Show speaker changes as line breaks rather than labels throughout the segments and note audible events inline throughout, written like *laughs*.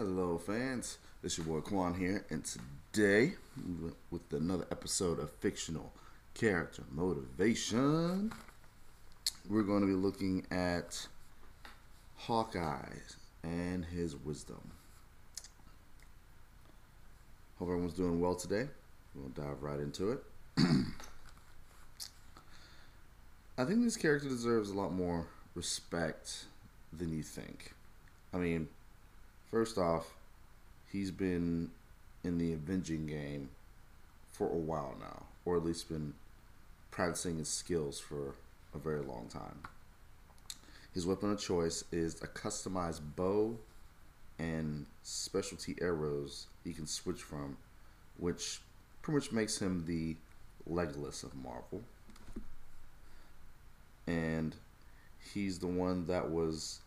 Hello, fans. This your boy Quan here, and today, with another episode of Fictional Character Motivation, we're going to be looking at Hawkeye and his wisdom. Hope everyone's doing well today. We'll dive right into it. *clears throat* I think this character deserves a lot more respect than you think. I mean, first off, he's been in the Avenging game for a while now, or at least been practicing his skills for a very long time. His weapon of choice is a customized bow and specialty arrows he can switch from, which pretty much makes him the Legolas of Marvel. And he's the one that was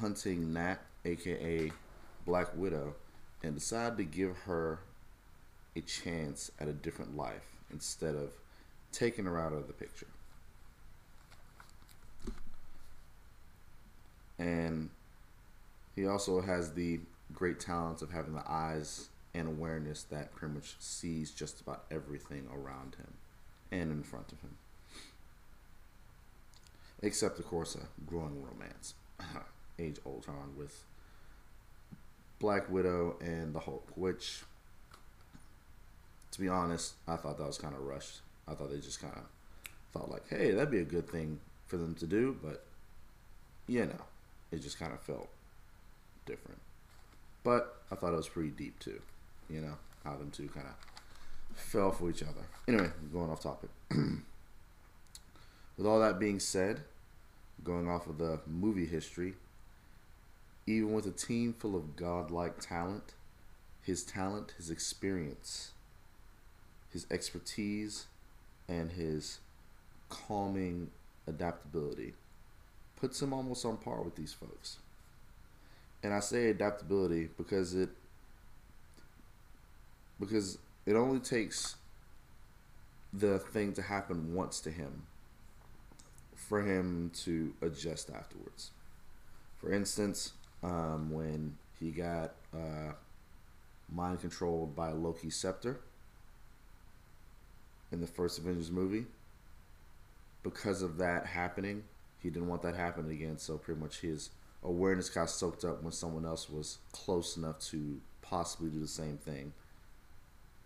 hunting Nat, aka Black Widow, and decided to give her a chance at a different life instead of taking her out of the picture. And he also has the great talent of having the eyes and awareness that pretty much sees just about everything around him and in front of him. Except, of course, a growing romance. Age of Ultron with Black Widow and the Hulk, which, to be honest, I thought that was kind of rushed. I thought they just kind of thought, like, hey, that'd be a good thing for them to do, but, you know, it just kind of felt different. But I thought it was pretty deep, too, you know, how them two kind of fell for each other. Anyway, going off topic. *clears throat* With all that being said, going off of the movie history, even with a team full of godlike talent, his talent, his experience, his expertise, and his calming adaptability puts him almost on par with these folks. And I say adaptability because it because it only takes the thing to happen once to him for him to adjust afterwards. For instance, um, when he got uh, mind controlled by Loki's scepter in the first Avengers movie. Because of that happening, he didn't want that happening again. So pretty much his awareness got soaked up when someone else was close enough to possibly do the same thing.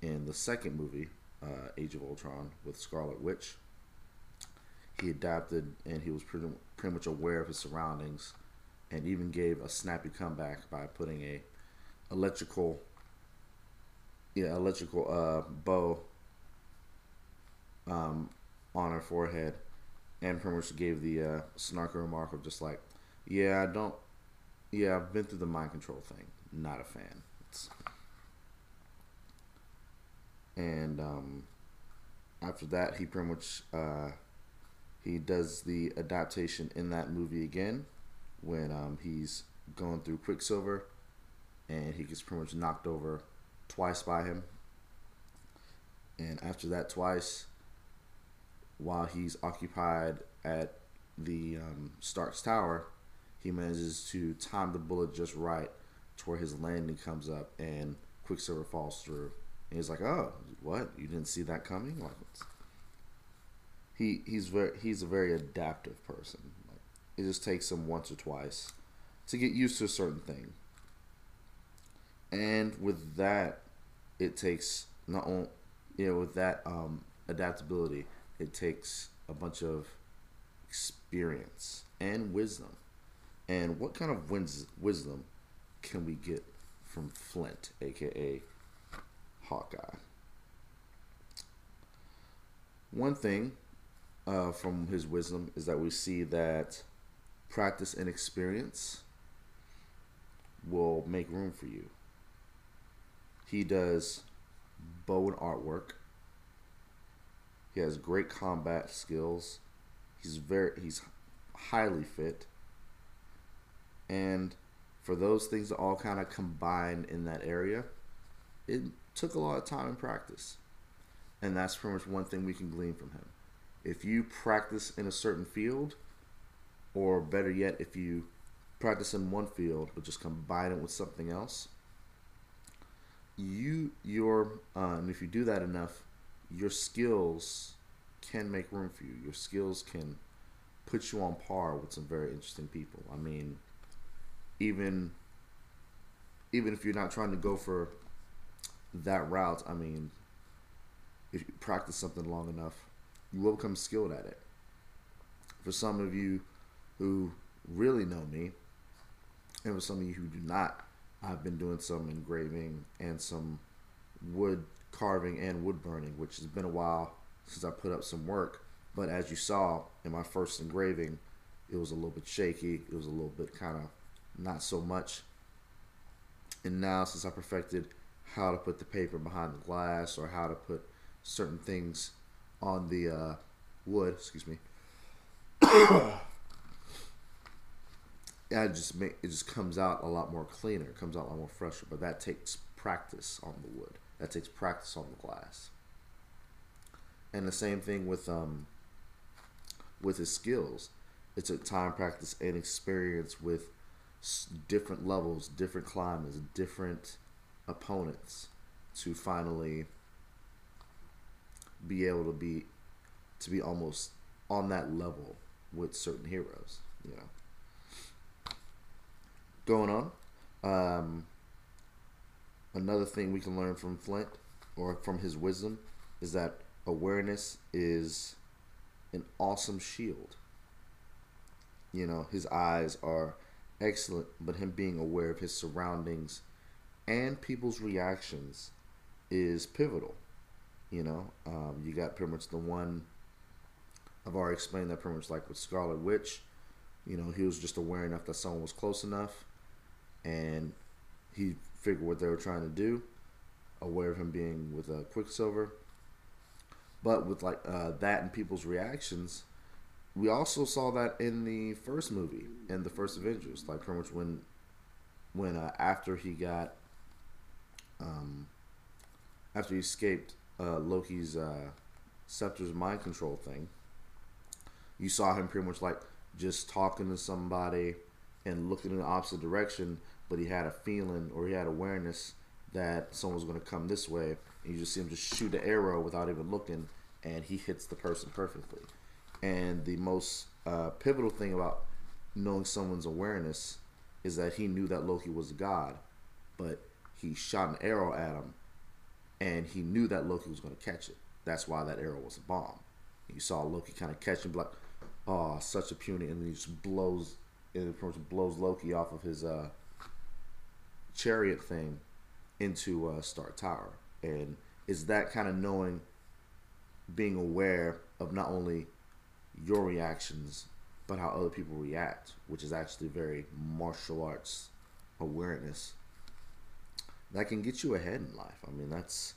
In the second movie, uh, Age of Ultron, with Scarlet Witch, he adapted and he was pretty, pretty much aware of his surroundings and even gave a snappy comeback by putting a electrical yeah electrical uh, bow um, on her forehead and pretty much gave the uh, snarky remark of just like yeah I don't yeah I've been through the mind control thing. Not a fan. It's, and um, after that he pretty much uh, he does the adaptation in that movie again when um, he's going through Quicksilver and he gets pretty much knocked over twice by him. And after that, twice, while he's occupied at the um, Stark's Tower, he manages to time the bullet just right to where his landing comes up and Quicksilver falls through. And he's like, "Oh, what? You didn't see that coming?" Like, he he's very he's a very adaptive person. It just takes them once or twice to get used to a certain thing. And with that, it takes not only you know with that um, adaptability, it takes a bunch of experience and wisdom. And what kind of wins, wisdom can we get from Flint, aka Hawkeye? One thing uh, from his wisdom is that we see that practice and experience will make room for you. He does bow and artwork. He has great combat skills. He's very he's highly fit. And for those things to all kind of combine in that area, it took a lot of time and practice. And that's pretty much one thing we can glean from him. If you practice in a certain field, or better yet, if you practice in one field, but just combine it with something else, you your um, if you do that enough, your skills can make room for you. Your skills can put you on par with some very interesting people. I mean, even even if you're not trying to go for that route, I mean, if you practice something long enough, you will become skilled at it. For some of you who really know me, and for some of you who do not, I've been doing some engraving and some wood carving and wood burning, which has been a while since I put up some work. But as you saw in my first engraving, it was a little bit shaky. It was a little bit kind of not so much. And now, since I perfected how to put the paper behind the glass or how to put certain things on the uh, wood, excuse me, *coughs* *coughs* *coughs* it just make it just comes out a lot more cleaner. It comes out a lot more fresher. But that takes practice on the wood. That takes practice on the glass. And the same thing with um with his skills. It took time, practice, and experience with different levels, different climates, different opponents to finally be able to be to be almost on that level with certain heroes, you know going on. Um, another thing we can learn from Flint or from his wisdom is that awareness is an awesome shield. You know, his eyes are excellent, but him being aware of his surroundings and people's reactions is pivotal. You know, um, you got pretty much the one I've already explained that pretty much like with Scarlet Witch. You know, he was just aware enough that someone was close enough and he figured what they were trying to do, aware of him being with a Quicksilver. But with like uh, that and people's reactions, we also saw that in the first movie, in the first Avengers, like pretty much when, when uh, after he got, um, after he escaped uh, Loki's uh, Scepter's mind control thing, you saw him pretty much like just talking to somebody and looking in the opposite direction, but he had a feeling or he had awareness that someone was going to come this way, and you just see him just shoot the arrow without even looking, and he hits the person perfectly. And the most uh, pivotal thing about knowing someone's awareness is that he knew that Loki was a god, but he shot an arrow at him, and he knew that Loki was going to catch it. That's why that arrow was a bomb. You saw Loki kind of catch him, like, oh, such a puny, and then he just blows it blows Loki off of his uh, chariot thing into uh, Stark Tower, and is that kind of knowing, being aware of not only your reactions but how other people react, which is actually very martial arts awareness. That can get you ahead in life. I mean, that's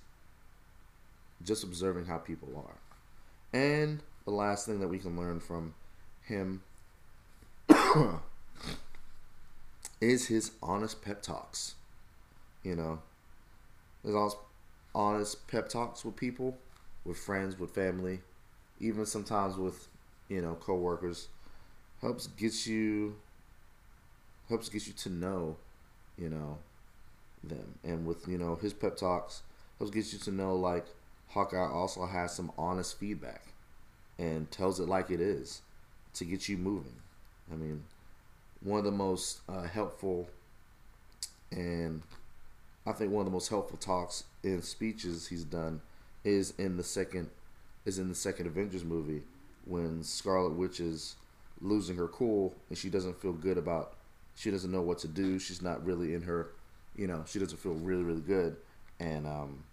just observing how people are. And the last thing that we can learn from him *coughs* is his honest pep talks. You know, his honest pep talks with people, with friends, with family, even sometimes with you know coworkers, helps get you helps get you to know, you know, them. And with you know his pep talks, helps get you to know like Hawkeye also has some honest feedback and tells it like it is to get you moving. I mean, one of the most uh, helpful and I think one of the most helpful talks in speeches he's done is in the second is in the second Avengers movie when Scarlet Witch is losing her cool and she doesn't feel good about she doesn't know what to do. She's not really in her you know, she doesn't feel really, really good. And um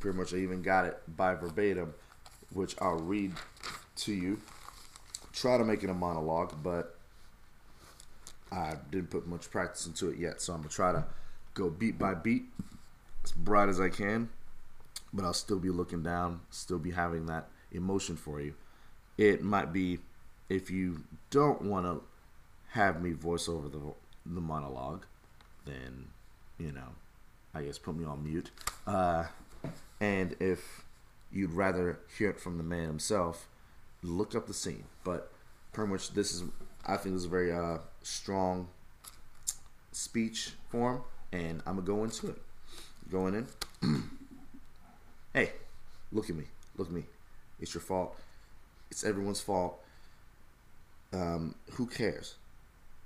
pretty much I even got it by verbatim, which I'll read to you try to make it a monologue, but I didn't put much practice into it yet. So I'm gonna try to go beat by beat as bright as I can, but I'll still be looking down, still be having that emotion for you. It might be if you don't want to have me voice over the the monologue, then you know, I guess put me on mute. Uh, and if you'd rather hear it from the man himself, look up the scene. But pretty much this is I think it's a very uh, strong speech form, and I'm gonna go into it. Going in. *clears throat* hey, look at me. Look at me. It's your fault. It's everyone's fault. Um, who cares?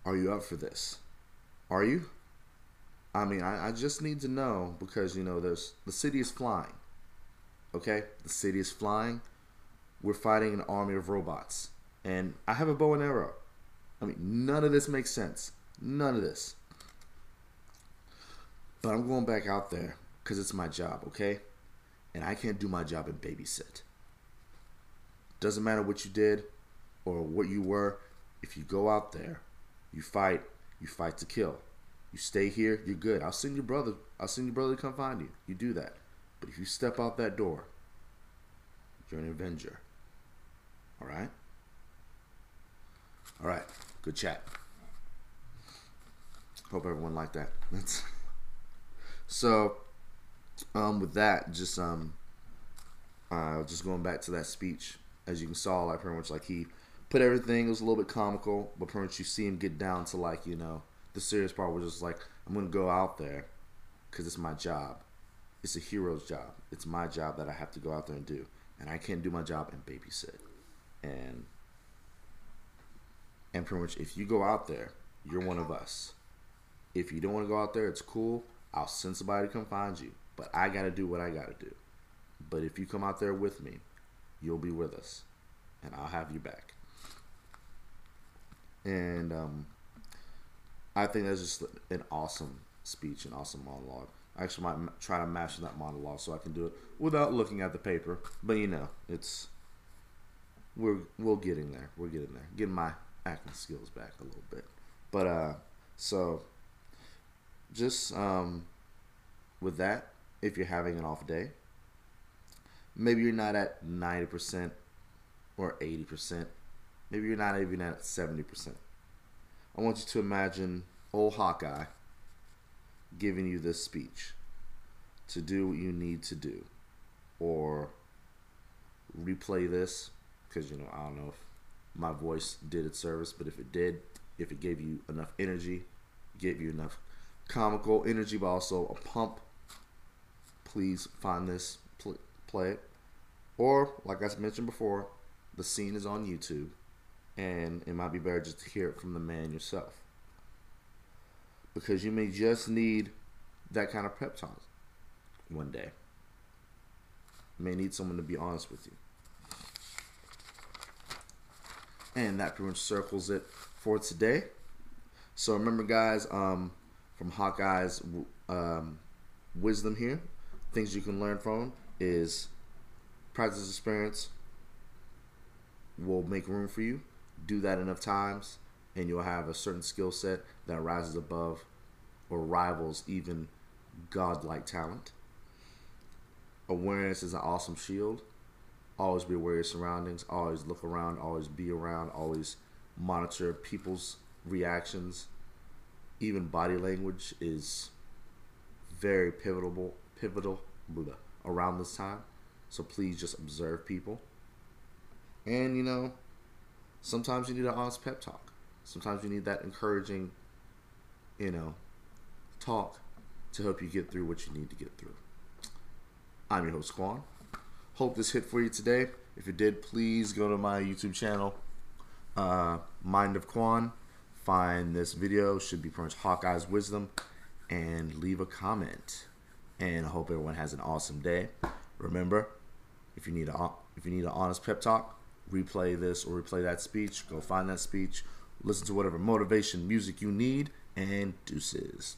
Are you up for this? Are you? I mean, I, I just need to know because you know there's the city is flying. Okay, the city is flying. We're fighting an army of robots, and I have a bow and arrow. I mean, none of this makes sense. None of this. But I'm going back out there because it's my job, okay? And I can't do my job and babysit. Doesn't matter what you did or what you were. If you go out there, you fight, you fight to kill. You stay here, you're good. I'll send your brother. I'll send your brother to come find you. You do that. But if you step out that door, you're an Avenger. All right? All right. Good chat. Hope everyone liked that. That's *laughs* so. Um, with that, just um, uh, just going back to that speech, as you can saw, like pretty much like he put everything. It was a little bit comical, but pretty much you see him get down to like you know the serious part was just like I'm gonna go out there because it's my job. It's a hero's job. It's my job that I have to go out there and do, and I can't do my job and babysit. And and pretty much if you go out there, you're one of us. If you don't want to go out there, it's cool. I'll send somebody to come find you, but I got to do what I got to do. But if you come out there with me, you'll be with us, and I'll have you back. And um, I think that's just an awesome speech, an awesome monologue. I actually might try to master that monologue so I can do it without looking at the paper. But you know, it's we're we're getting there. We're getting there. Getting my acting skills back a little bit. But uh, so just um, with that, if you're having an off day, maybe you're not at ninety percent or eighty percent. Maybe you're not even at seventy percent. I want you to imagine old Hawkeye giving you this speech to do what you need to do or replay this because you know I don't know if my voice did its service but if it did if it gave you enough energy gave you enough comical energy but also a pump please find this pl- play it or like I mentioned before the scene is on YouTube and it might be better just to hear it from the man yourself because you may just need that kind of pep talk one day. You may need someone to be honest with you. And that pretty much circles it for today. So remember, guys, um, from Hawkeye's um, wisdom here, things you can learn from is practice experience will make room for you. Do that enough times, and you'll have a certain skill set that rises above or rivals even godlike talent. Awareness is an awesome shield. Always be aware of your surroundings. Always look around. Always be around. Always monitor people's reactions. Even body language is very pivotal, pivotal blah, around this time. So please just observe people. And you know, sometimes you need an honest pep talk. Sometimes you need that encouraging, you know, talk to help you get through what you need to get through. I'm your host, Quan. Hope this hit for you today. If it did, please go to my YouTube channel, uh, Mind of Quan. Find this video, should be pronounced Hawkeye's Wisdom, and leave a comment. And I hope everyone has an awesome day. Remember, if you need a if you need an honest pep talk, replay this or replay that speech. Go find that speech. Listen to whatever motivation music you need, and deuces.